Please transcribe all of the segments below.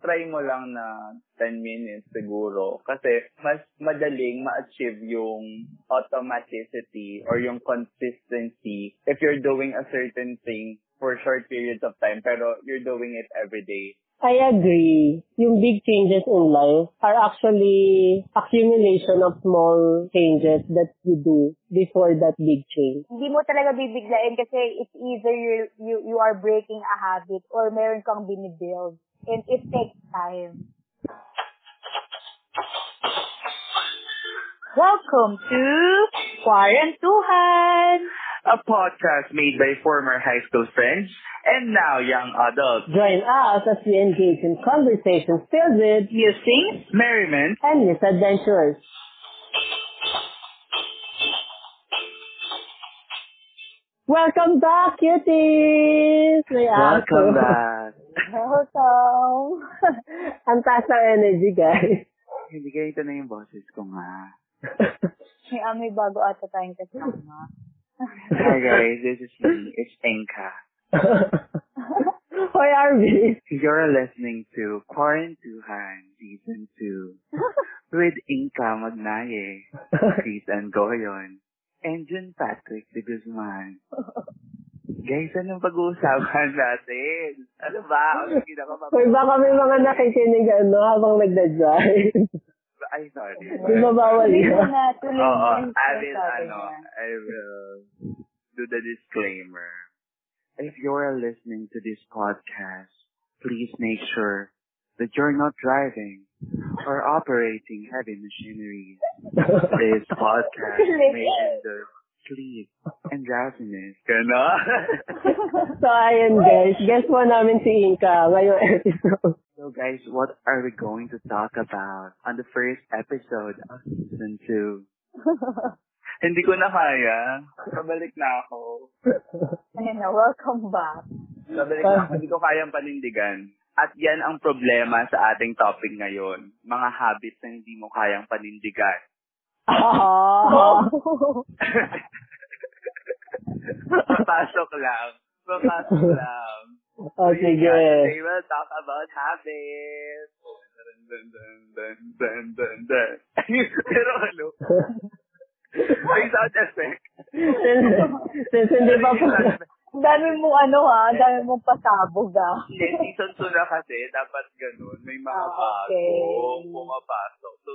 try mo lang na 10 minutes siguro kasi mas madaling ma-achieve yung automaticity or yung consistency if you're doing a certain thing for short periods of time pero you're doing it every day. I agree. Yung big changes in life are actually accumulation of small changes that you do before that big change. Hindi mo talaga bibiglain kasi it's either you, you, you are breaking a habit or meron kang binibuild. And it takes time. Welcome to Quarantuhan! A podcast made by former high school friends and now young adults. Join us as we engage in conversations filled with Musings, Merriment, and misadventures. Welcome back, cuties! May welcome aso. back. Welcome! Ang taas ng energy, guys. Hindi ganito na yung boses ko nga. May amoy bago ata tayong kasama. Hi guys, this is me. It's Enka. Hoy, Arby. You're listening to Quarantuhan Season 2 with Inka Magnaye, Chris Angoyon, Jun Patrick de Guzman. Guys, anong pag-uusapan natin? Ano ba? Ano ginagawa Hoy, baka may mga nakikinig ano, habang nagda-drive. Ay, sorry. Di ba bawal tuloy Oo, yung I will, ano. I will do the disclaimer. If you're listening to this podcast, please make sure that you're not driving or operating heavy machinery. This podcast may hinder sleep and drowsiness. Ganon. so, ayun guys. Guess mo namin si Inka ngayong episode. so guys, what are we going to talk about on the first episode of season 2? Hindi ko na kaya. Pabalik na ako. Ayun na, welcome back. Pabalik na ako. Hindi ko kayang panindigan. At yan ang problema sa ating topic ngayon. Mga habits na hindi mo kayang panindigan. Ah. Papasok lang. Papasok lang. oh, sige. Today we'll talk about habits. Dun, dun, dun, dun, dun, dun, dun. Pero ano? May sound effect. since, since hindi pa po, dami mong ano ha, ang dami mong pasabog ah. Hindi, season 2 na kasi, dapat ganun. May mga Ah, okay. bagong pumapasok. So,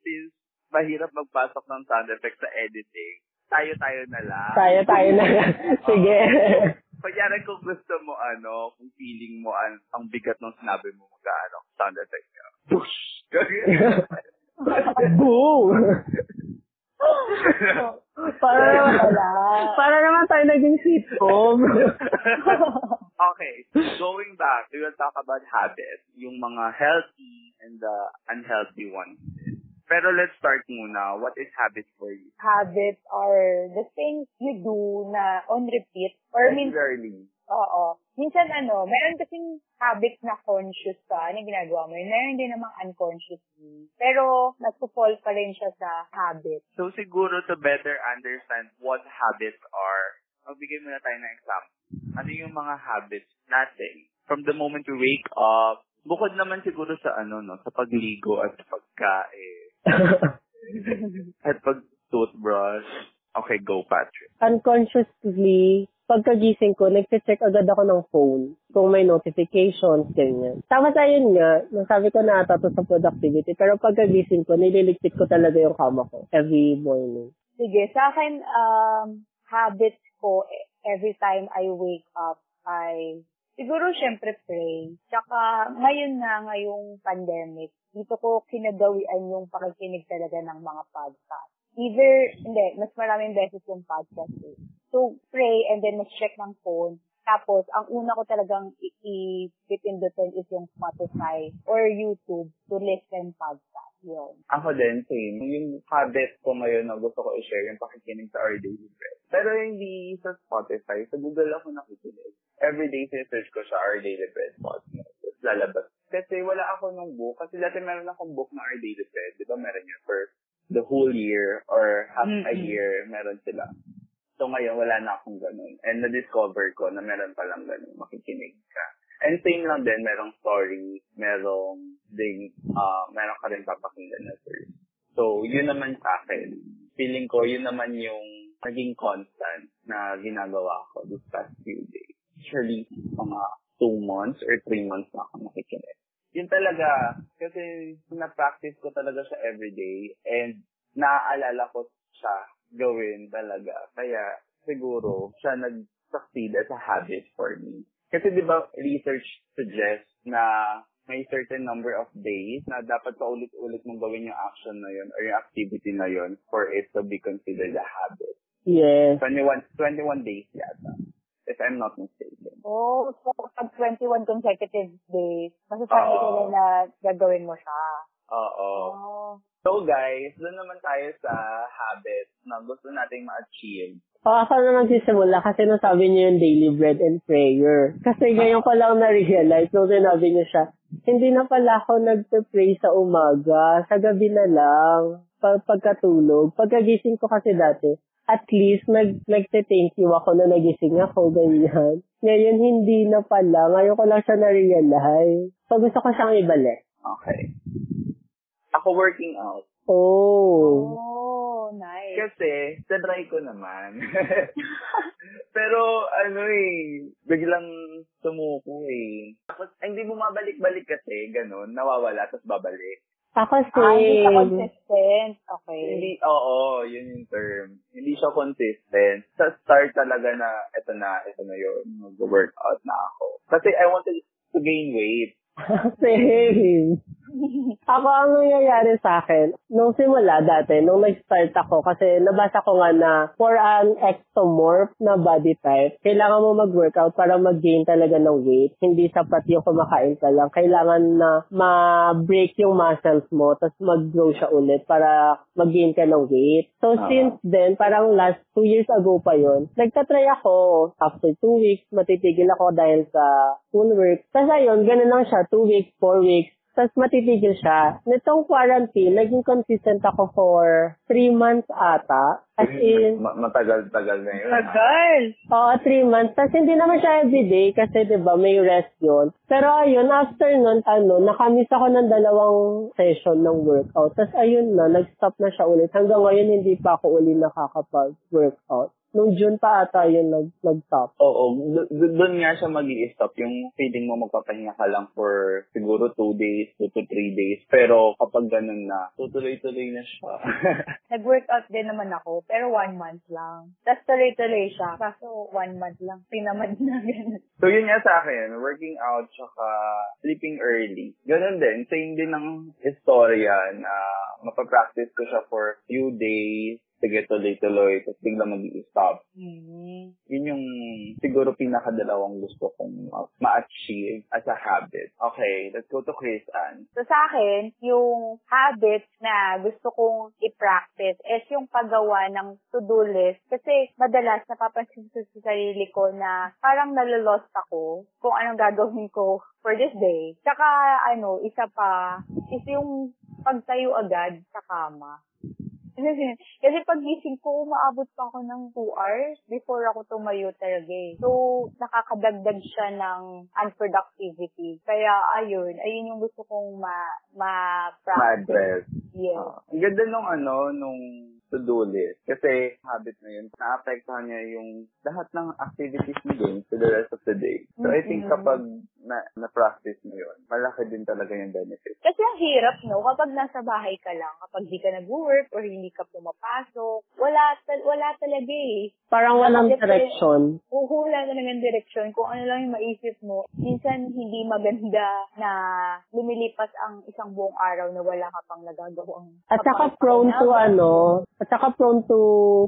since mahirap magpasok ng sound effect sa editing, tayo-tayo na lang. tayo, tayo na. sige. Kunyari kung gusto mo, ano, kung feeling mo ang, ang bigat ng sinabi mo mag-ano, sound effect ka. Push! Boom! para naman, Wala. para naman tayo naging sitcom. okay, going back, we will talk about habits, yung mga healthy and the unhealthy ones. Pero let's start muna. What is habits for you? Habits are the things you do na on repeat. Or min Regularly. Oo. Minsan ano, meron kasing habits na conscious ka, yung ginagawa mo. yun. Meron din namang unconsciously. Pero, nagpo-fall pa rin siya sa habit. So siguro to better understand what habits are, magbigay muna tayo ng example. Ano yung mga habits natin from the moment we wake up, bukod naman siguro sa ano no, sa pagligo at pagkain at pag toothbrush. Okay, go Patrick. Unconsciously, pagkagising ko, nagche-check agad ako ng phone kung may notifications, ganyan. Tama sa yun nga, nasabi ko na ata to sa productivity, pero pagkagising ko, nililigpit ko talaga yung kama ko every morning. Sige, sa akin, um, habits ko eh, every time I wake up ay siguro syempre pray. Tsaka ngayon na ngayong pandemic, dito ko kinagawian yung pakikinig talaga ng mga podcast. Either, hindi, mas maraming beses yung podcast eh. So, pray and then mag-check ng phone. Tapos, ang una ko talagang i-pipindutin is yung Spotify or YouTube to listen podcast. Yun. Ako din, same. Yung habit ko ngayon na gusto ko i-share, yung pakikinig sa Our Daily Bread. Pero hindi sa Spotify. Sa Google ako nakikinig. Everyday sinesearch ko sa Our Daily Bread podcast. Lalabas. Kasi wala ako nung book. Kasi dati meron akong book na Our Daily Bread. Di ba meron yun for the whole year or half a Mm-mm. year meron sila. So ngayon, wala na akong ganun. And na-discover ko na meron palang ganun, makikinig ka. And same lang din, merong story, merong ding, uh, meron ka rin papakinggan na series. So, yun naman sa akin. Feeling ko, yun naman yung naging constant na ginagawa ko this past few days. Actually, mga two months or three months na ako nakikinig. Yun talaga, kasi na-practice ko talaga siya everyday and naaalala ko siya gawin talaga. Kaya siguro siya nag-succeed as a habit for me. Kasi di ba research suggests na may certain number of days na dapat paulit-ulit mong gawin yung action na yun or yung activity na yun for it to be considered a habit. Yes. 21, 21 days yata, if I'm not mistaken. Oh, so pag 21 consecutive days, masasabi Oo. ko rin na gagawin mo siya. Oo. Oh. So guys, doon naman tayo sa habit na gusto nating ma-achieve. O, ako na magsisimula kasi nasabi niyo yung daily bread and prayer. Kasi ngayon ko lang na-realize nung sinabi niyo siya, hindi na pala ako nagpe-pray sa umaga. Sa gabi na lang. Pag pagkatulog. Pagkagising ko kasi dati, at least nag, nagte-thank you ako na nagising ako, ganyan. Ngayon, hindi na pala. Ngayon ko lang siya na-realize. Pag gusto ko siyang ibalik. Okay. Ako working out. Oh. Oh, nice. Kasi, try ko naman. Pero, ano eh, biglang sumuko eh. Tapos, ay, hindi bumabalik-balik kasi, ganun, nawawala, tapos babalik. Ako Ah, hindi siya same. consistent. Okay. Hindi, oo, yun yung term. Hindi siya consistent. Sa start talaga na, eto na, eto na yun, mag-workout na ako. Kasi I wanted to gain weight. Same. Ako ang nangyayari sa akin, nung simula dati, nung nag-start ako, kasi nabasa ko nga na for an ectomorph na body type, kailangan mo mag-workout para mag-gain talaga ng weight. Hindi sapat yung kumakain ka lang. Kailangan na ma-break yung muscles mo, tapos mag-grow siya ulit para mag-gain ka ng weight. So, Ah. since then, parang last two years ago pa yon nagtatry ako. After two weeks, matitigil ako dahil sa school work. Tapos ayun, ganun lang siya. Two weeks, four weeks. Tapos matitigil siya. Nitong quarantine, naging consistent ako for three months ata. As in, Ma- matagal-tagal na yun. Tagal. Oo, three months. Tapos hindi naman siya everyday kasi 'di ba may rest yun. Pero ayun, after nun, ano, nakamiss ako ng dalawang session ng workout. Tapos ayun na, nag-stop na siya ulit. Hanggang ngayon, hindi pa ako uli nakakapag-workout. Nung June pa ata yun nag, nag-stop. Oo, d- d- doon nga siya mag stop Yung feeling mo magpapahinga ka lang for siguro two days, two to three days. Pero kapag ganun na, tutuloy-tuloy na siya. Nag-workout din naman ako, pero one month lang. Tapos tuloy-tuloy siya. Kaso one month lang. Pinamad na ganun. so yun nga sa akin, working out tsaka sleeping early. Ganun din, same din ng istorya na mapapractice ko siya for few days, sige tuloy-tuloy, tapos bigla mag-stop. Hmm. Yun yung siguro pinakadalawang gusto kong ma- ma-achieve as a habit. Okay, let's go to Chris Ann. So sa akin, yung habit na gusto kong i-practice is yung paggawa ng to-do list. Kasi madalas napapansin ko sa sarili ko na parang nalolost ako kung anong gagawin ko for this day. Tsaka ano, isa pa, is yung pagtayo agad sa kama. Kasi pag gising ko, umaabot pa ako ng 2 hours before ako tumayo talaga eh. So, nakakadagdag siya ng unproductivity. Kaya, ayun, ayun yung gusto kong ma- ma-practice. Ma-address. Yes. Ah, ang ganda nung ano, nung to-do list. Kasi habit na yun, naapektuhan niya yung lahat ng activities mo din to the rest of the day. So I think Mhm. kapag na, na-practice mo yun, malaki din talaga yung benefit. Kasi ang hirap, no? Kapag nasa bahay ka lang, kapag di ka nag-work or hindi ka pumapasok, wala, tal- wala talaga eh. Parang walang Nakadepende- direction. Huhula ka ng direksyon kung ano lang yung maisip mo. Minsan, hindi maganda na lumilipas ang isang buong araw na wala ka pang nagagawang. At saka prone to ano, at saka prone to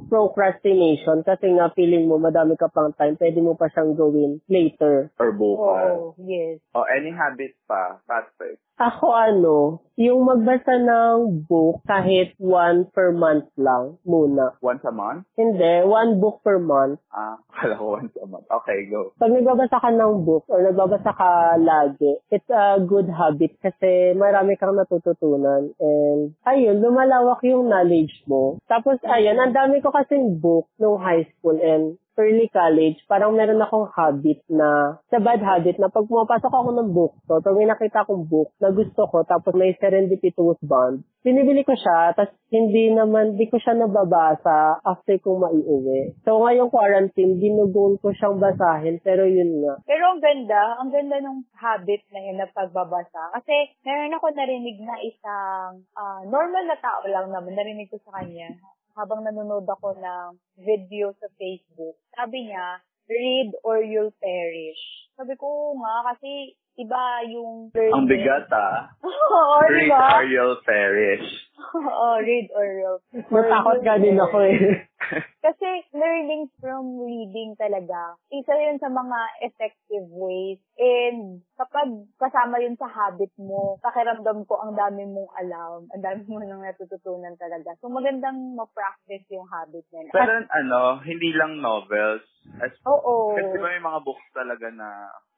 procrastination kasi nga feeling mo madami ka pang time, pwede mo pa siyang gawin later. Or bukas. Oo, yes. O any habit pa, Patrick. Ako ano, yung magbasa ng book kahit one per month lang muna. Once a month? Hindi, one book per month. Ah, akala ko once a month. Okay, go. Pag nagbabasa ka ng book or nagbabasa ka lagi, it's a good habit kasi marami kang natututunan and ayun, lumalawak yung knowledge mo. Tapos ayun, ang dami ko kasing book nung high school and early college, parang meron akong habit na, sa bad habit na pag pumapasok ako ng bookstore, pag may nakita akong book na gusto ko, tapos may serendipitous bond, binibili ko siya, tapos hindi naman, di ko siya nababasa after kong maiuwi. So ngayong quarantine, ginugol ko siyang basahin, pero yun nga. Pero ang ganda, ang ganda ng habit na yun na pagbabasa. Kasi meron ako narinig na isang ah, normal na tao lang naman, narinig ko sa kanya habang nanonood ako ng video sa Facebook. Sabi niya, read or you'll perish. Sabi ko, "Oo nga, kasi iba yung learning. Ang bigat ah. Oo, Read ba? or you'll perish. Oo, read or you'll Natakot ka din ako eh. Kasi learning from reading talaga, isa yun sa mga effective ways. And kapag kasama yun sa habit mo, pakiramdam ko ang dami mong alam, ang dami mo nang natututunan talaga. So magandang ma-practice yung habit na yun. Pero ano, hindi lang novels. As, Oo. Kasi may mga books talaga na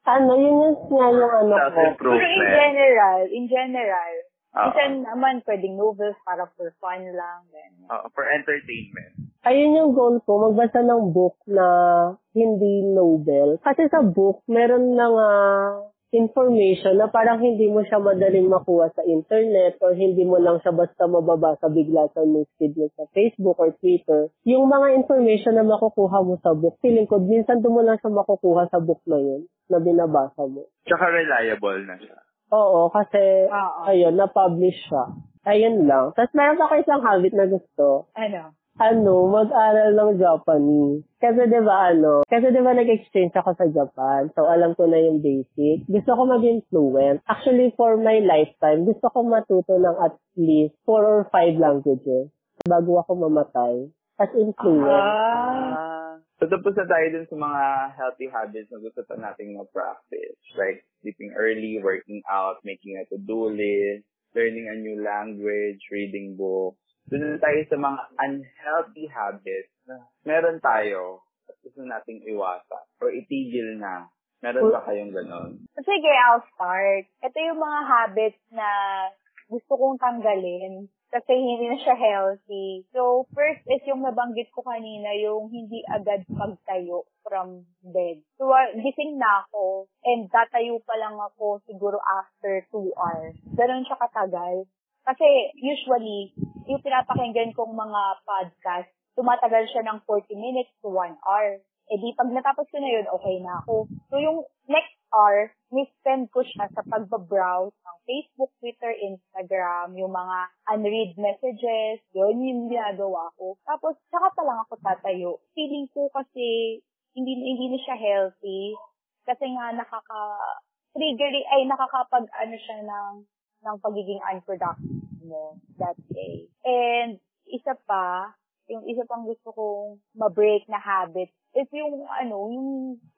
ano, yun yung nga yung ano ko. Pero in general, in general, Oo. minsan naman pwedeng novels para for fun lang. Then, Oo, for entertainment. Ayun yung goal ko, magbasa ng book na hindi novel. Kasi sa book, meron na nga information na parang hindi mo siya madaling makuha sa internet or hindi mo lang siya basta mababasa bigla sa newsfeed mo sa Facebook or Twitter. Yung mga information na makukuha mo sa book, feeling ko, minsan doon mo lang siya makukuha sa book na yun na binabasa mo. Tsaka reliable na siya. Oo, kasi, Oo. ayun, na-publish siya. Ayun lang. Tapos meron pa ako isang habit na gusto. ano? Ano, mag-aral ng Japanese. Kasi 'di ba ano, kasi 'di ba nag-exchange ako sa Japan. So alam ko na yung basic. Gusto ko maging fluent. Actually for my lifetime, gusto ko matuto ng at least four or five languages bago ako mamatay. As in fluent. Ah. So tapos na tayo dun sa mga healthy habits na gusto pa nating ma-practice. Like sleeping early, working out, making a to-do list, learning a new language, reading books. Na tayo sa mga unhealthy habits na meron tayo at gusto nating iwasan or itigil na. Meron ba kayong ganon? Sige, I'll start. Ito yung mga habits na gusto kong tanggalin kasi hindi na siya healthy. So, first is yung nabanggit ko kanina, yung hindi agad pagtayo from bed. So, ah, gising na ako and tatayo pa lang ako siguro after 2 hours. Ganon siya katagal. Kasi usually, yung pinapakinggan kong mga podcast, tumatagal siya ng 40 minutes to 1 hour. Eh di, pag natapos ko na yun, okay na ako. So, yung next hour, ni-spend ko siya sa pagbabrowse ng Facebook, Twitter, Instagram, yung mga unread messages, yun yung ginagawa ko. Tapos, saka pa lang ako tatayo. Feeling ko kasi, hindi, hindi na siya healthy. Kasi nga, nakaka, trigger, ay nakakapag, ano siya ng, ng pagiging unproductive mo that day. And, isa pa, yung isa pang gusto kong ma-break na habit is yung ano, yung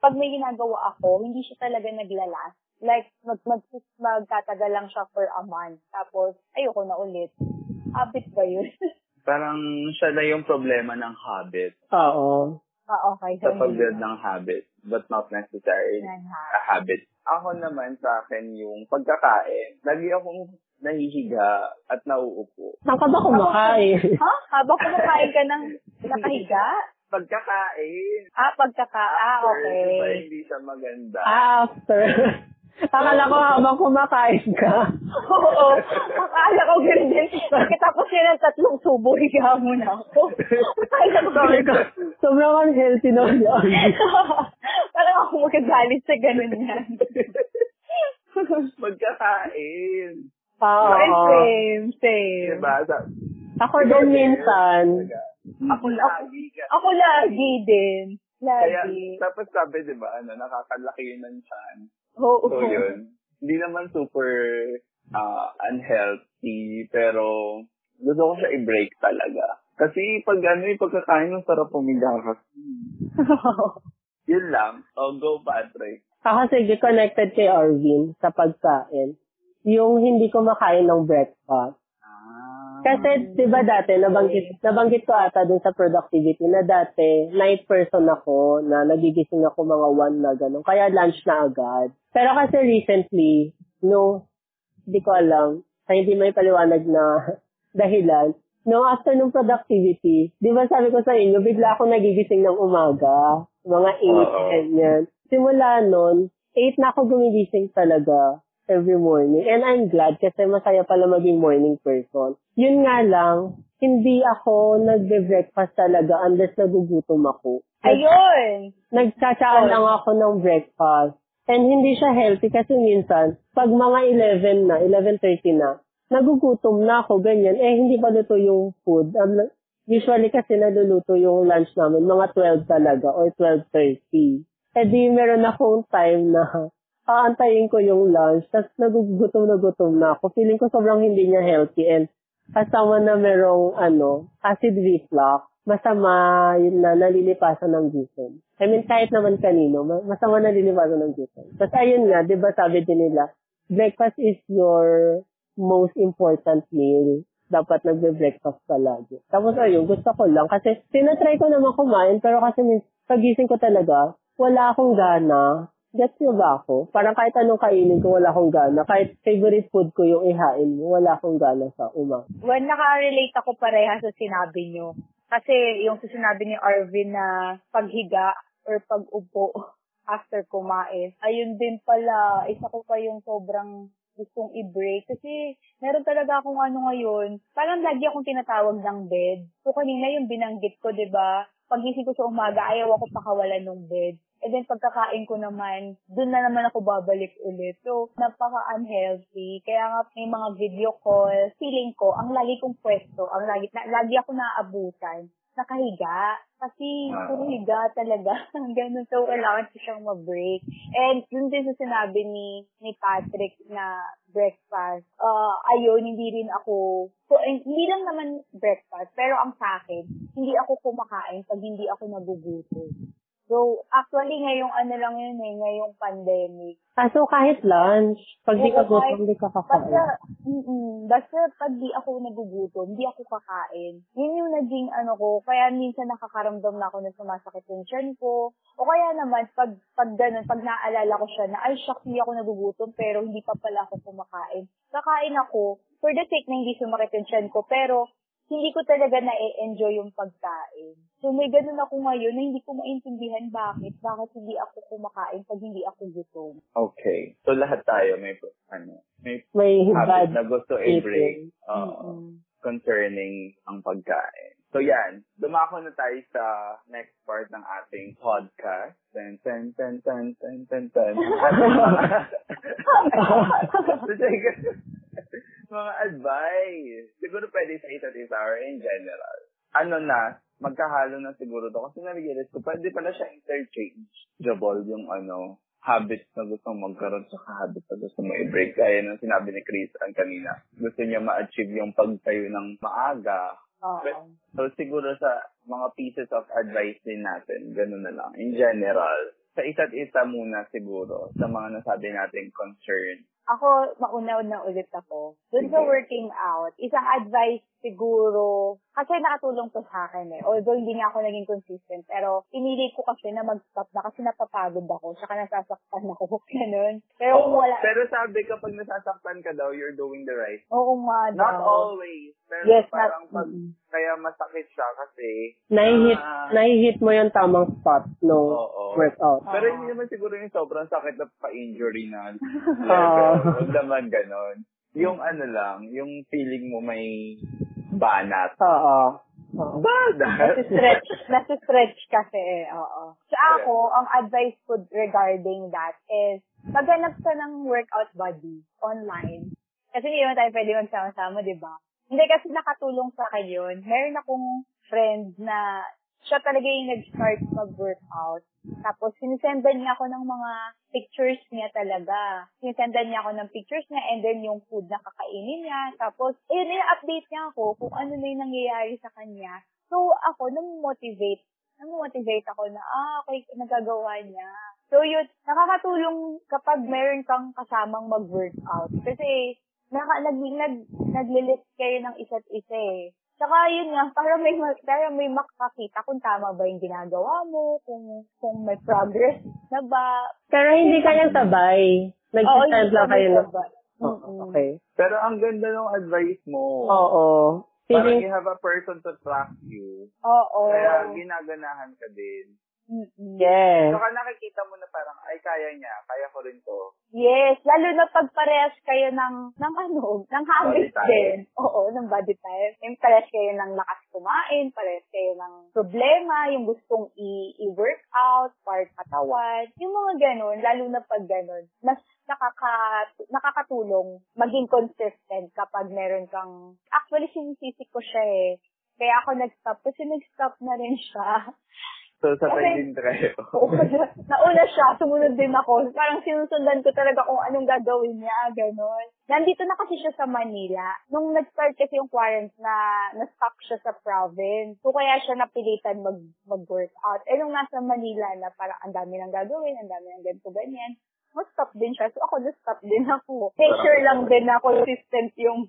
pag may ginagawa ako, hindi siya talaga naglalas. Like, mag, mag, magtatagal lang siya for a month. Tapos, ayoko na ulit. Habit ba yun? Parang siya na yung problema ng habit. Oo. ah, okay. Sa pag-build ng habit, but not ha. a habit. Ako naman sa akin yung pagkakain. Lagi akong nahihiga at nauupo. Saan ka ba kumakain? Ha? Habang kumakain ka ng nakahiga? Pagkakain. Ah, pagkaka. Ah, After, okay. diba, hindi siya maganda. After. Akala ko habang kumakain ka. Oo. Akala ko ganun din. Pagkatapos yan ng tatlong subo, higa mo na ako. Akala ko ko, sobrang unhealthy na yan. Parang ako magagalit sa ganun yan. Pagkakain. Oo. Same, same. Diba? Sa, Ako din minsan. Ako lagi. ka- Ako lagi din. Kaya, Lagi. tapos sabi, di ba, ano, nakakalaki yun ng chan. Oo. So, yun. Hindi naman super ah, unhealthy, pero gusto ko siya i-break talaga. Kasi pag ano yung pagkakain, ang sarap pumiga kasi. Yun lang. Oh, go, Patrick. Ako sige, connected kay Arvin sa pagkain. Yung hindi ko makain ng breakfast. Kasi, di ba dati, nabanggit, nabanggit ko ata dun sa productivity na dati, night person ako, na nagigising ako mga 1 na gano'n. Kaya lunch na agad. Pero kasi recently, no, di ko alam, sa hindi may paliwanag na dahilan, no, after nung productivity, di ba sabi ko sa inyo, bigla ako nagigising ng umaga. Mga 8, Oo. ganyan. Simula nun, 8 na ako gumigising talaga every morning. And I'm glad kasi masaya pala maging morning person. Yun nga lang, hindi ako nagbe-breakfast talaga unless nagugutom ako. Ayun! Nagtsatsagaan lang ako ng breakfast. And hindi siya healthy kasi minsan, pag mga 11 na, 11.30 na, nagugutom na ako, ganyan. Eh, hindi pa luto yung food. Um, usually kasi naluluto yung lunch namin, mga 12 talaga, or 12.30. Eh di, meron akong time na aantayin ko yung lunch, tapos nagugutom na gutom na ako. Feeling ko sobrang hindi niya healthy and kasama na merong ano, acid reflux, masama yun na nalilipasan ng gutom. I mean, kahit naman kanino, ma- masama nalilipasan ng gutom. Tapos ayun nga, di ba sabi din nila, breakfast is your most important meal. Dapat nagbe-breakfast ka lagi. Tapos ayun, gusto ko lang. Kasi tinatry ko naman kumain, pero kasi pagising ko talaga, wala akong gana. Gets nyo ba ako? Parang kahit anong kainin ko, wala akong gana. Kahit favorite food ko yung ihain mo, wala akong gana sa umaga. Well, naka-relate ako pareha sa sinabi nyo. Kasi yung sinabi ni Arvin na paghiga or pag-upo after kumain, ayun din pala, isa ko pa yung sobrang gustong i-break. Kasi meron talaga akong ano ngayon, parang lagi akong tinatawag ng bed. So kanina yung binanggit ko, 'di ba? Pagising ko sa umaga, ayaw ako pakawalan ng bed. And then pagkakain ko naman, dun na naman ako babalik ulit. So, napaka-unhealthy. Kaya nga may mga video call, feeling ko, ang lagi kong pwesto, ang lagi, na, lagi ako naabutan, nakahiga. Kasi Ah. puro higa talaga. Ganun. So, kailangan ko siyang ma-break. And yun din sa sinabi ni, ni Patrick na breakfast. Uh, ayun, hindi rin ako, so, hindi lang naman breakfast, pero ang sa akin, hindi ako kumakain pag hindi ako nagugutom. So, actually, ngayong ano lang yun eh, ngayong pandemic. Ah, so kahit lunch, pag di ka gutom, di ka Basta, kakain. mm basta pag di ako nagugutom, di ako kakain. Yun yung naging ano ko, kaya minsan nakakaramdam na ako na sumasakit yung tiyan ko. O kaya naman, pag, pag ganun, pag naalala ko siya na, ay, shucks, hindi ako nagugutom, pero hindi pa pala ako kumakain. Kakain ako, for the sake na hindi sumakit yung tiyan ko, pero hindi ko talaga na-enjoy yung pagkain. So may ganun ako ngayon na hindi ko maintindihan bakit, bakit hindi ako kumakain pag hindi ako gutom. Okay. So, lahat tayo may, ano, may May habit na gusto i-break. Oo. Mm-mm. concerning ang pagkain. So yan, dumako na tayo sa next part ng ating podcast. Ten, ten, ten, ten, ten, ten, ten. so, sige, mga advice. Siguro pwede sa isa't isa or in general. Ano na, magkahalo na siguro to. Kasi na-realize ko, pwede pala siya interchangeable yung ano, habit na gusto mong magkaroon sa habit na gusto mo i-break. Gaya ng sinabi ni Chris ang kanina. Gusto niya ma-achieve yung pagtayo ng maaga. Oo. So siguro sa mga pieces of advice din natin, ganun na lang. In general, sa isa't isa muna siguro, sa mga nasabi nating concern. Ako, mauna-una ulit ako. Doon sa working out, isang advice siguro, kasi nakatulong to sa akin eh. Although hindi nga ako naging consistent, pero pinili ko kasi na mag-stop na kasi napapagod ako, saka nasasaktan ako. Ganun. Pero Oo, wala, Pero sabi kapag nasasaktan ka daw, you're doing the right. oo nga Not daw. always. Pero Yes, parang not- pag, mm. kaya masakit siya kasi, Nahihit, Ah. nahihit mo yung tamang spot no Oo. workout. Pero hindi naman siguro yung sobrang sakit na pa-injury na Oo. Naman ganon. Yung ano lang, yung feeling mo may banat. Oo. Oo. Banat? Nasi-stretch, nasi-stretch kasi eh, oo. So ako, ang advice ko regarding that is, maghanap ka ng workout buddy online. Kasi hindi naman tayo pwede magsama-sama, di ba? Hindi kasi nakatulong sa akin yun. Meron akong friend na siya talaga yung nag-start mag-workout. Tapos, sinisendan niya ako ng mga pictures niya talaga. Sinisendan niya ako ng pictures niya and then yung food na kakainin niya. Tapos, ayun, i-update niya ako kung ano na yung nangyayari sa kanya. So, ako, nang-motivate. Nang-motivate ako na, ah, okay, nagagawa niya. So, yun, nakakatulong kapag meron kang kasamang mag-workout. Kasi, naka, nag, nag, naglilist kayo ng isa't isa eh. Saka yun nga, para may, ma- para may makakita kung tama ba yung ginagawa mo, kung, kung may progress na ba. Pero hindi kayang sabay. Oo, Nag-stand lang kayo. ba? Oo, okay. Pero ang ganda ng advice mo. Oo. Parang Feeling, you have a person to track you. Oo. Kaya ginaganahan ka din. Yes. Saka nakikita mo na parang, ay, kaya niya, kaya ko rin to. Yes, lalo na pag parehas kayo ng, ng ano, ng habit din. Oo, ng body type. Yung parehas kayo ng lakas kumain, parehas kayo ng problema, yung gustong i- i-workout, part katawan, yung mga ganun, lalo na pag ganun, mas nakaka, nakakatulong maging consistent kapag meron kang, actually sinisisi ko siya eh. Kaya ako nag-stop kasi nag-stop na rin siya. So, sa Okay. din tayo. Oo, nauna siya, sumunod din ako. Parang sinusundan ko talaga kung anong gagawin niya, gano'n. Nandito na kasi siya sa Manila. Nung nag-start kasi yung quarantine na na-stuck siya sa province. So, kaya siya napilitan mag, mag-workout. Eh, nung nasa Manila na parang ang dami nang gagawin, ang dami nang ganito, ganyan. Mag-stop din siya. So, ako na-stop din ako. Make sure lang din na consistent yung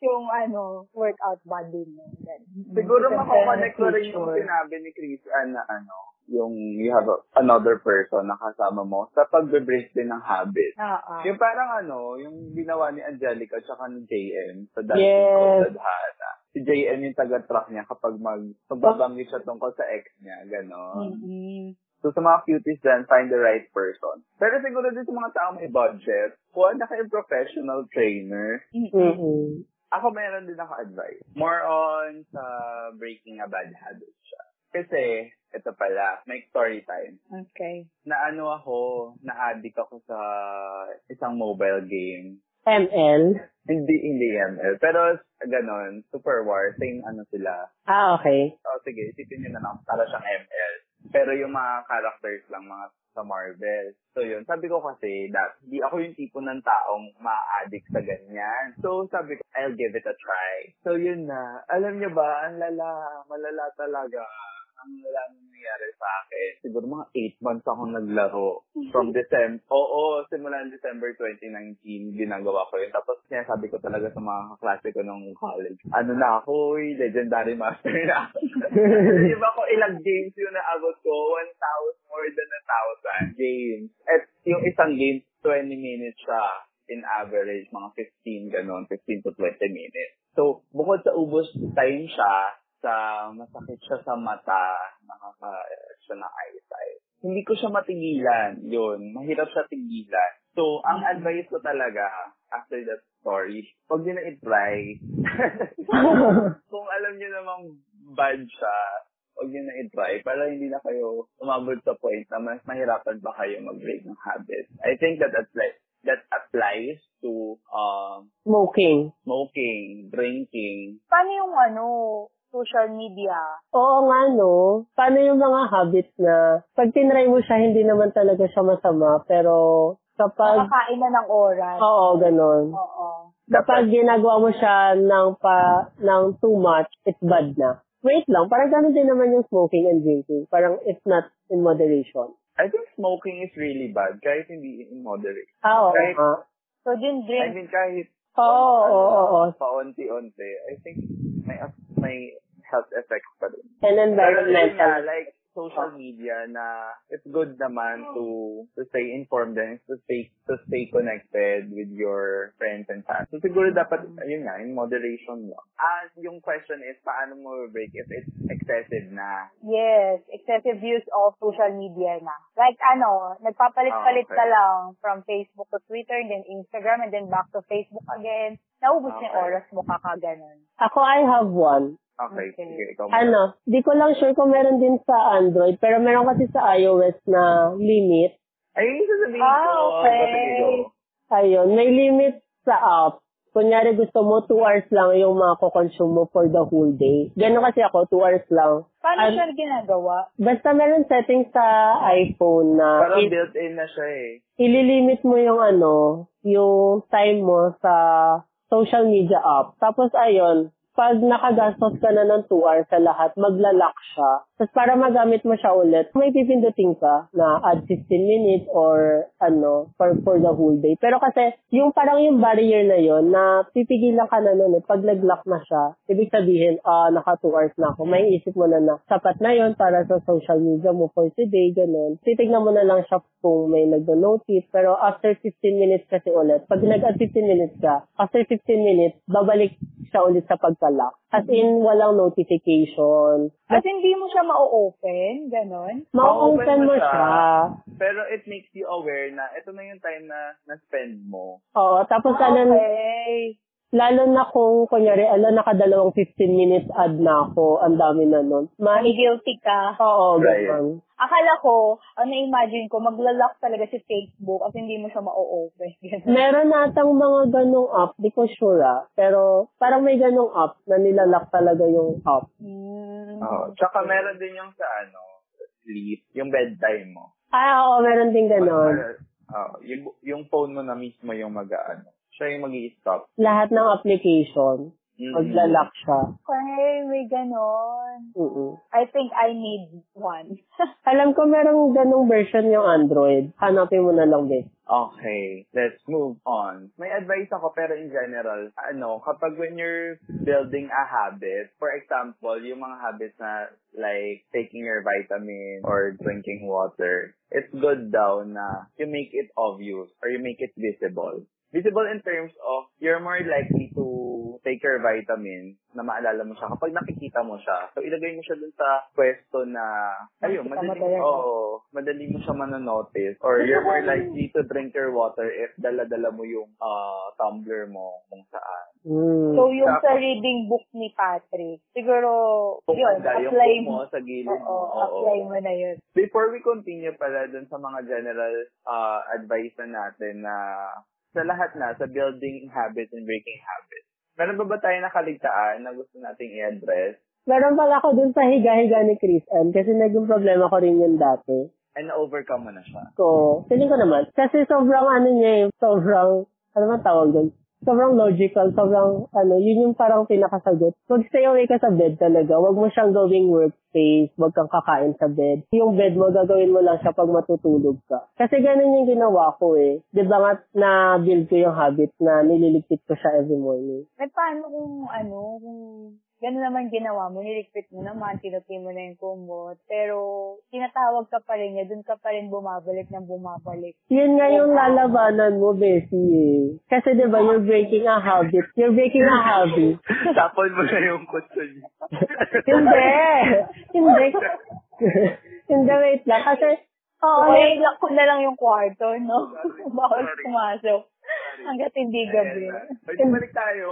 yung ano, workout body mo. Ganun. Siguro makakonect ko rin yung sinabi ni Chris na ano, yung you have a- another person na kasama mo sa pag-break din ng habit. Oo. Yung parang ano, yung ginawa ni Angelica tsaka ni JM sa dancing Yes. ko sa Dhana. Si JM yung taga-track niya kapag mag, magbabanggit siya tungkol sa ex niya, gano'n. Mm-mm. So sa mga cuties dyan, find the right person. Pero siguro din sa mga taong may budget, kuha na kayong professional trainer. Mm-mm. Ako meron din ako advice. More on sa breaking a bad habit siya. Kasi, ito pala, may story time. Okay. Na ano ako, na-addict ako sa isang mobile game. ML. Hindi, hindi ML. Pero, ganon, Super War, same ano sila. Ah, okay. So, sige, isipin nyo na lang, para siyang ML. Pero yung mga characters lang, mga sa Marvel. So yun, sabi ko kasi that hindi ako yung tipo ng taong ma-addict sa ganyan. So sabi ko, I'll give it a try. So yun na, alam niyo ba, ang lala, malala talaga ang wala nang nangyari sa akin. Siguro mga 8 months akong naglaro. From December, oo, simulan December 2019, ginagawa ko yun. Tapos sinasabi ko talaga sa mga kaklase ko nung college, ano na ako, uy, legendary master na ako. Di ba ko ilang games yung naabot ko? 1,000, more than a thousand games. At yung isang game, 20 minutes siya in average, mga 15, ganun, 15 to 20 minutes. So, bukod sa ubos time siya, sa masakit siya sa mata, nakaka siya ng eyesight. Hindi ko siya matigilan, yun. Mahirap siya tigilan. So, ang advice ko talaga, after that story, huwag niyo na i-try. Kung alam niyo namang bad siya, huwag niyo na i-try para hindi na kayo umabot sa point na mas mahirapan pa kayo mag-break ng habit. I think that applies, that applies to um, Smoking. smoking, drinking, Paano yung ano, social media? Oo nga, no? Paano yung mga habits na pag tinry mo siya, hindi naman talaga siya masama, pero kapag, Nakakain na ng oras. oo, ganun. Oo. Kapag ginagawa mo siya ng, pa, ng too much, it's bad na. Wait lang, parang ganun din naman yung smoking and drinking. Parang it's not in moderation. I think smoking is really bad kahit hindi in moderate. Ah, oo. Kahit- nga. So, din I drink. mean, kahit Oo, oo, oo, oo. paunti-unti, I think may may health effects pa rin. And environmental. like social media na it's good naman to to stay informed and to stay to stay connected with your friends and family. So siguro dapat yun nga in moderation lang. Ah, yung question is paano mo break if it's excessive na? Yes, excessive use of social media na. Like ano, nagpapalit-palit Ah, okay. ka lang from Facebook to Twitter, and then Instagram, and then back to Facebook again. Naubos na yung Okay. oras mo kakaganon. Ako, I have one. Okay, Okay. sige, ikaw muna. Ano, di ko lang sure kung meron din sa Android, pero meron kasi sa iOS na limit. Ay, sasabihin Ah, ko. okay. Ayun, may limit sa app. Kunyari gusto mo 2 hours lang yung mako-consume mo for the whole day. Gano'n kasi ako, 2 hours lang. Paano An- siya ginagawa? Basta meron setting sa iPhone na Parang built-in na siya eh. ililimit mo yung ano, yung time mo sa social media app. Tapos ayun, pag nakagastos ka na ng 2 hours sa lahat, maglalak siya. Tapos para magamit mo siya ulit, may pipindutin ka na add 15 minutes or ano, for, for the whole day. Pero kasi, yung parang yung barrier na yon na pipigilan ka na nun eh, pag nag-lock na siya, ibig sabihin, ah, naka 2 hours na ako. May isip mo na na, sapat na yon para sa social media mo for today, ganun. Titignan mo na lang siya kung may nag-notice. Pero after 15 minutes kasi ulit, pag nag-add 15 minutes ka, after 15 minutes, babalik siya ulit sa pagka-lock. As in, walang notification. At hindi mo siya ma-open, ganon. Ma-open mo siya. Pero it makes you aware na ito na yung time na na-spend mo. Oo, tapos ano, Okay. Lalo na kung, kunyari, ala, nakadalawang 15 minutes ad na ako, ang dami na nun. Ma- May guilty ka. Oo, Right. ganun. Akala ko, ang na-imagine ko, maglalak talaga si Facebook at hindi mo siya ma-open. Meron natang mga ganong app, di ko sure ah. Pero parang may ganong app na nilalak talaga yung app. Hmm. Oo. Tsaka meron din yung sa ano, sleep, yung bedtime mo. Ah, oo, meron din ganon. Oo. yung, yung phone mo na mismo yung mag-ano. Siya yung mag stop Lahat ng application, maglalak siya. Okay, may ganon. mm I think I need one. Alam ko merong ganong version yung Android. Hanapin mo na lang, Beth. Okay, let's move on. May advice ako pero in general, ano, kapag when you're building a habit, for example, yung mga habits na like taking your vitamin or drinking water, it's good daw na you make it obvious or you make it visible. Visible in terms of you're more likely to take your vitamin na maalala mo siya kapag nakikita mo siya. So, ilagay mo siya dun sa pwesto na, ayun, madali, oh, madali mo siya manonotice. Or you're more likely to drink your water if dala-dala mo yung uh, tumbler mo kung saan. Mm. So, yung sa Tapos- reading book ni Patrick, siguro, Kung yun, yung apply book mo sa gilid mo. oo. apply mo na yun. Before we continue pala dun sa mga general uh, advice na natin na sa lahat na, sa building habits and breaking habits. Meron ba ba tayo nakaligtaan na gusto nating i-address? Meron pala ako dun sa higa-higa ni Chris Ann kasi naging problema ko rin yun dati. And na-overcome mo na siya? ko, feeling ko naman, kasi sobrang ano niya eh, sobrang, ano man tawag doon? Sobrang logical, sobrang, ano, yun yung parang pinakasagot. Pag stay away ka sa bed talaga, wag mo siyang gawing workspace, wag kang kakain sa bed. Yung bed mo, gagawin mo lang siya pag matutulog ka. Kasi ganun yung ginawa ko eh. Di ba nga, na-build ko yung habit na nililigpit ko siya every morning. Eh, paano kung, ano, kung gano'n naman ginawa mo, niligpit mo naman, tinupi mo na yung kumot, pero tinatawag ka pa rin niya, dun ka pa rin bumabalik ng bumabalik. Yun nga yung lalabanan mo, Bessie eh. Kasi di ba, you're breaking a habit. You're breaking a habit. Tapon mo na yung kutso niya. Hindi. Hindi. Hindi, wait lang. Kasi, oo, Okay, lock ko na lang yung kwarto, no? Bawal pumasok. Hanggat hindi gabi. Pwede balik tayo.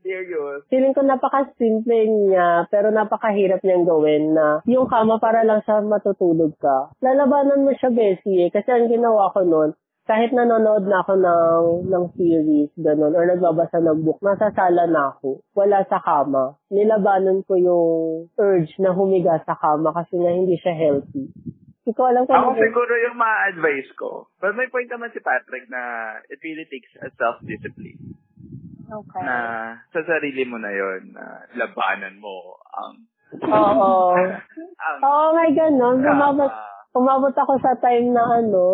Serious. feeling ko napaka-simple niya, pero napakahirap niyang gawin na yung kama para lang sa matutulog ka. Lalabanan mo siya, Bessie, eh. Kasi ang ginawa ko noon, kahit nanonood na ako ng, ng series, ganun, or nagbabasa ng book, nasa sala na ako. Wala sa kama. Nilabanan ko yung urge na humiga sa kama kasi nga hindi siya healthy. Hindi ko alam kung Ako ano- siguro yung ma-advise ko. But may point naman si Patrick na it really takes a self-discipline. Okay. Na sa sarili mo na yon na labanan mo ang Oo. ang Oo, may ganun. Bumabot, kama. umabot ako sa time na ano,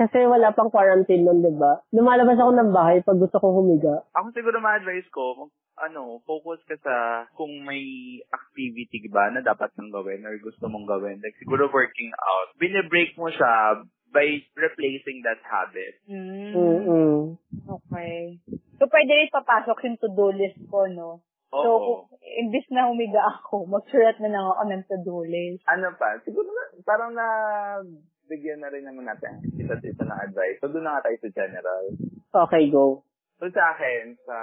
kasi wala pang quarantine nun, di ba? Lumalabas ako ng bahay pag gusto kong humiga. Ako siguro ma-advise ko, ano, focus ka sa kung may activity ba na dapat mong gawin or gusto mong gawin. Like siguro working out. Binibreak mo siya by replacing that habit. Mm, Mm-mm. okay. So, pwede rin papasok yung to-do list ko, no? So, Oo. kung, imbis na humiga ako, magsulat na lang ako ng to-do list. ano pa, siguro na, parang na bigyan na rin naman natin isa't isa ng advice. So, doon na nga tayo sa general. Okay, go. So, sa akin, sa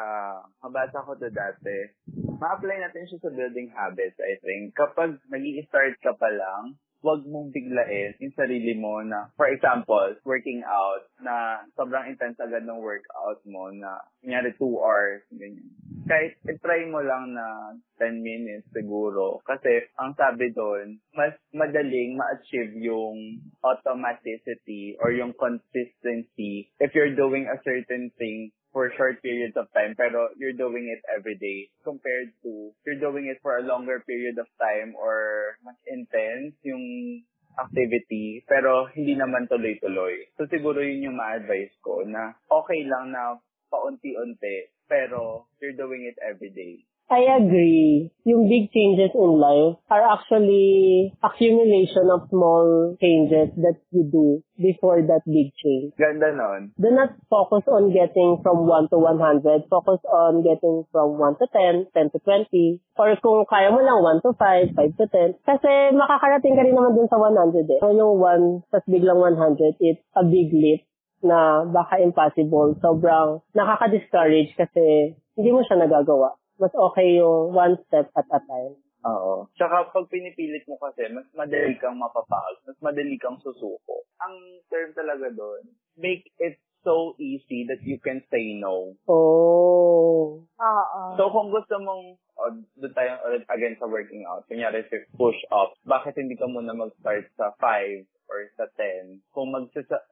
mabasa ko to dati, ma-apply natin siya sa building habits, I think. Kapag nag start ka pa lang, huwag mong biglain yung sarili mo na, for example, working out, na sobrang intense agad ng workout mo na, kunyari 2 hours, ganyan. Kahit try mo lang na 10 minutes siguro. Kasi, ang sabi doon, mas madaling ma-achieve yung automaticity or yung consistency if you're doing a certain thing for short periods of time pero you're doing it every day compared to you're doing it for a longer period of time or mas intense yung activity pero hindi naman tuloy-tuloy. So siguro yun yung ma-advise ko na okay lang na paunti-unti pero you're doing it every day. I agree. Yung big changes in life are actually accumulation of small changes that you do before that big change. Ganda nun. Do not focus on getting from 1 to 100. Focus on getting from 1 to 10, 10 to 20. Or kung kaya mo lang 1 to 5, 5 to 10. Kasi makakarating ka rin naman dun sa 100 eh. So yung 1, tas biglang 100, it's a big leap na baka impossible. Sobrang nakaka-discourage kasi hindi mo siya nagagawa. Mas okay yung one step at a time. Oo. Tsaka pag pinipilit mo kasi, mas madali kang mapapagod, mas madali kang susuko. Ang term talaga doon, make it so easy that you can say no. Oh. Oo. So kung gusto mong, oh, doon tayo ulit again sa working out, kunyari si push up, bakit hindi ka muna mag-start sa 5 or sa 10? Kung mag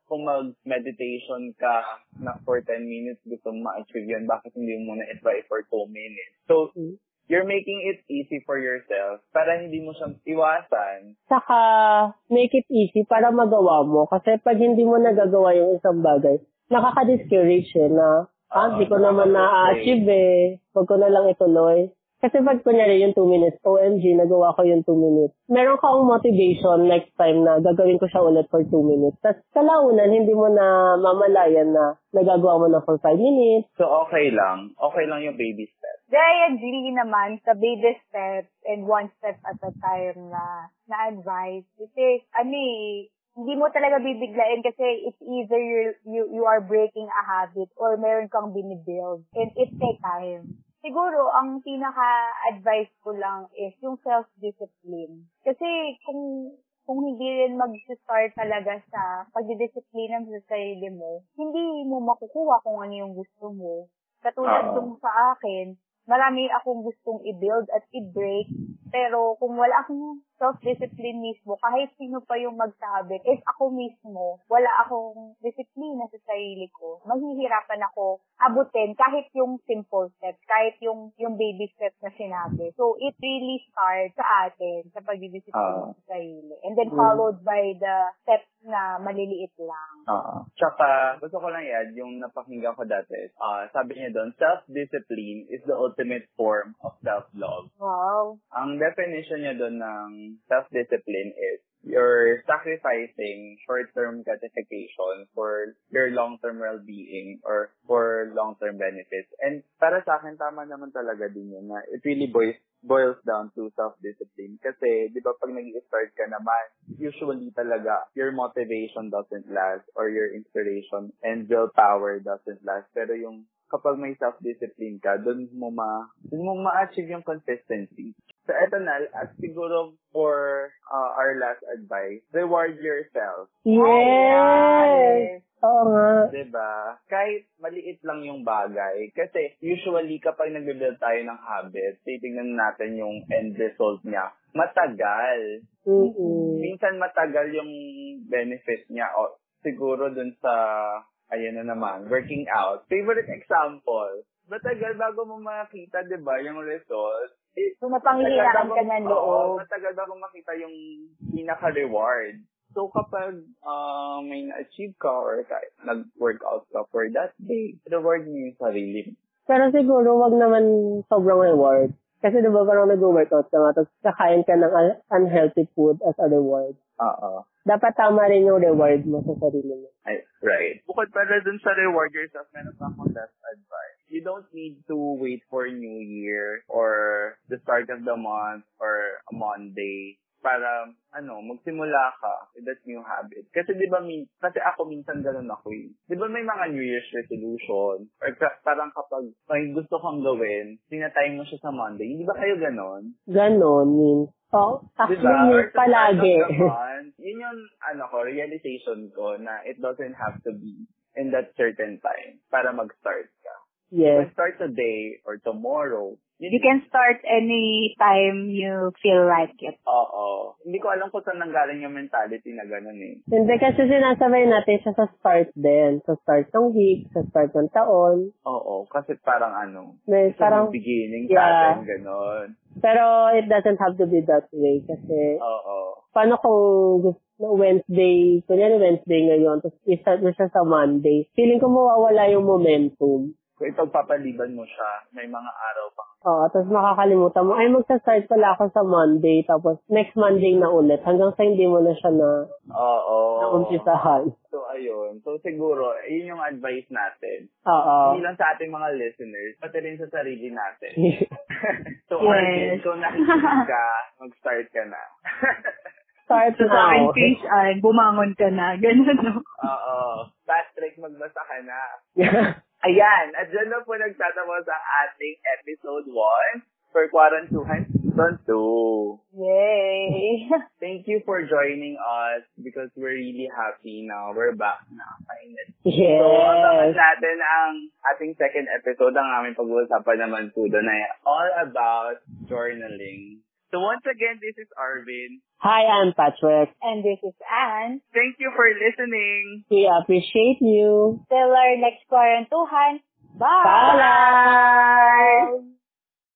kung mag-meditation ka na for 10 minutes, gusto mo ma-achieve yun, bakit hindi mo muna i-try for 2 minutes? So, you're making it easy for yourself para hindi mo siyang iwasan. Saka, make it easy para magawa mo. Kasi pag hindi mo nagagawa yung isang bagay, nakaka-discourage eh na, ah, hindi ko naman na-achieve eh. Huwag ko na lang ituloy. Kasi pag kunyari yung 2 minutes, OMG, nagawa ko yung 2 minutes. Meron kang motivation next time na gagawin ko siya ulit for 2 minutes. Tapos kalaunan, hindi mo na mamalayan na nagagawa mo na for 5 minutes. So, okay lang. Okay lang yung baby steps. I agree naman sa baby steps and one step at a time na na advice. Kasi, ano eh, hindi mo talaga bibiglain kasi it's either you, you, you are breaking a habit or meron kang binibuild. And it takes time. Siguro, ang pinaka-advice ko lang is yung self-discipline. Kasi kung kung hindi rin mag-start talaga sa pagdidisiplina sa sarili mo, hindi mo makukuha kung ano yung gusto mo. Katulad nung sa akin, marami akong gustong i-build at i-break, pero kung wala akong self-discipline mismo, kahit sino pa yung magsabi, if ako mismo, wala akong disiplina sa sarili ko, maghihirapan ako abutin kahit yung simple steps, kahit yung yung baby steps na sinabi. So, it really starts sa atin, sa pagdidisiplina Ah. sa sarili. And then Mm. followed by the steps na maliliit lang. Oo. Tsaka, gusto ko lang i-add yung napakinggan ko dati. Ah, sabi niya doon, self-discipline is the ultimate form of self-love. Wow. Ang definition niya doon ng self-discipline is you're sacrificing short-term gratification for your long-term well-being or for long-term benefits. And para sa akin, tama naman talaga din yun na it really boils boils down to self-discipline. Kasi, di ba, pag nag-start ka naman, usually talaga, your motivation doesn't last or your inspiration and willpower doesn't last. Pero yung kapag may self-discipline ka, doon mo ma, doon mo ma-achieve yung consistency. So, eto na, at siguro for uh, our last advice, reward yourself. Yes! Oo nga. 'di ba? Kahit maliit lang yung bagay. Kasi usually kapag nagbe-build tayo ng habit, titingnan natin yung end result niya. Matagal. Mm-mm. Minsan matagal yung benefit niya. O siguro dun sa, ayan na naman, working out. Favorite example, matagal bago mo makita, 'di ba, yung result. So, napanghihiraan ka ng Oo, loob. matagal bago makita yung pinaka-reward. So, kapag uh, may na-achieve ka or nag-workout ka for that day, reward mo yung sarili mo. Pero siguro, wag naman sobrang reward. Kasi diba parang nag-workout ka nga, tapos kakain ka ng un- unhealthy food as a reward. Oo. Dapat tama rin yung reward mo sa sarili mo. Ay, right. Bukod pala dun sa reward yourself, meron pa akong last advice. You don't need to wait for New Year or the start of the month or a Monday para ano, magsimula ka with that new habit. Kasi 'di ba min kasi ako minsan ganun ako eh. 'Di ba may mga New Year's resolution or ka- parang kapag may gusto kang gawin, tinatay mo siya sa Monday. Hindi ba kayo ganon? Ganon, means. Oh, actually, Diba? Start palagi. yun yung, ano ko, realization ko na it doesn't have to be in that certain time para mag-start ka. You yes. can start today or tomorrow. You can start any time you feel like it. Oo. Hindi ko alam kung saan nanggaling yung mentality na gano'n eh. Hindi kasi sinasabay natin siya sa start din. Sa start ng week, sa start ng taon. Oo. Kasi parang ano, May parang, beginning Yeah. pattern, gano'n. pero it doesn't have to be that way kasi Oo. paano kung gusto na Wednesday, kunyari Wednesday ngayon, tapos i-start mo siya sa Monday, feeling ko mawawala yung momentum. Kung ipagpapaliban mo siya, may mga araw pang Oo, tapos makakalimutan mo, ay magsa-start pala ako sa Monday, tapos next Monday na ulit, hanggang sa hindi mo na siya na Oo. naumpisahan. So, ayun. So, siguro, yun yung advice natin. Oo. Hindi lang sa ating mga listeners, pati rin sa sarili natin. so, Yes. Arvin, kung nakikinig ka, mag-start ka na. Start So, sa akin now. page ay, bumangon ka na. Ganun, no? Oo. Fast track, magbasa ka na. Ayan, at dyan na po nagtatapos ang ating episode 1 for Quarantuhan Season 2. Yay! Thank you for joining us because we're really happy now. We're back na, finally. yes. So, abangan natin ang ating second episode. Ang aming pag-uusapan naman po doon ay all about journaling. So once again, this is Arvin. Hi, I'm Patrick. And this is Anne. Thank you for listening. We appreciate you. Till our next quarantuhan. Bye! Bye!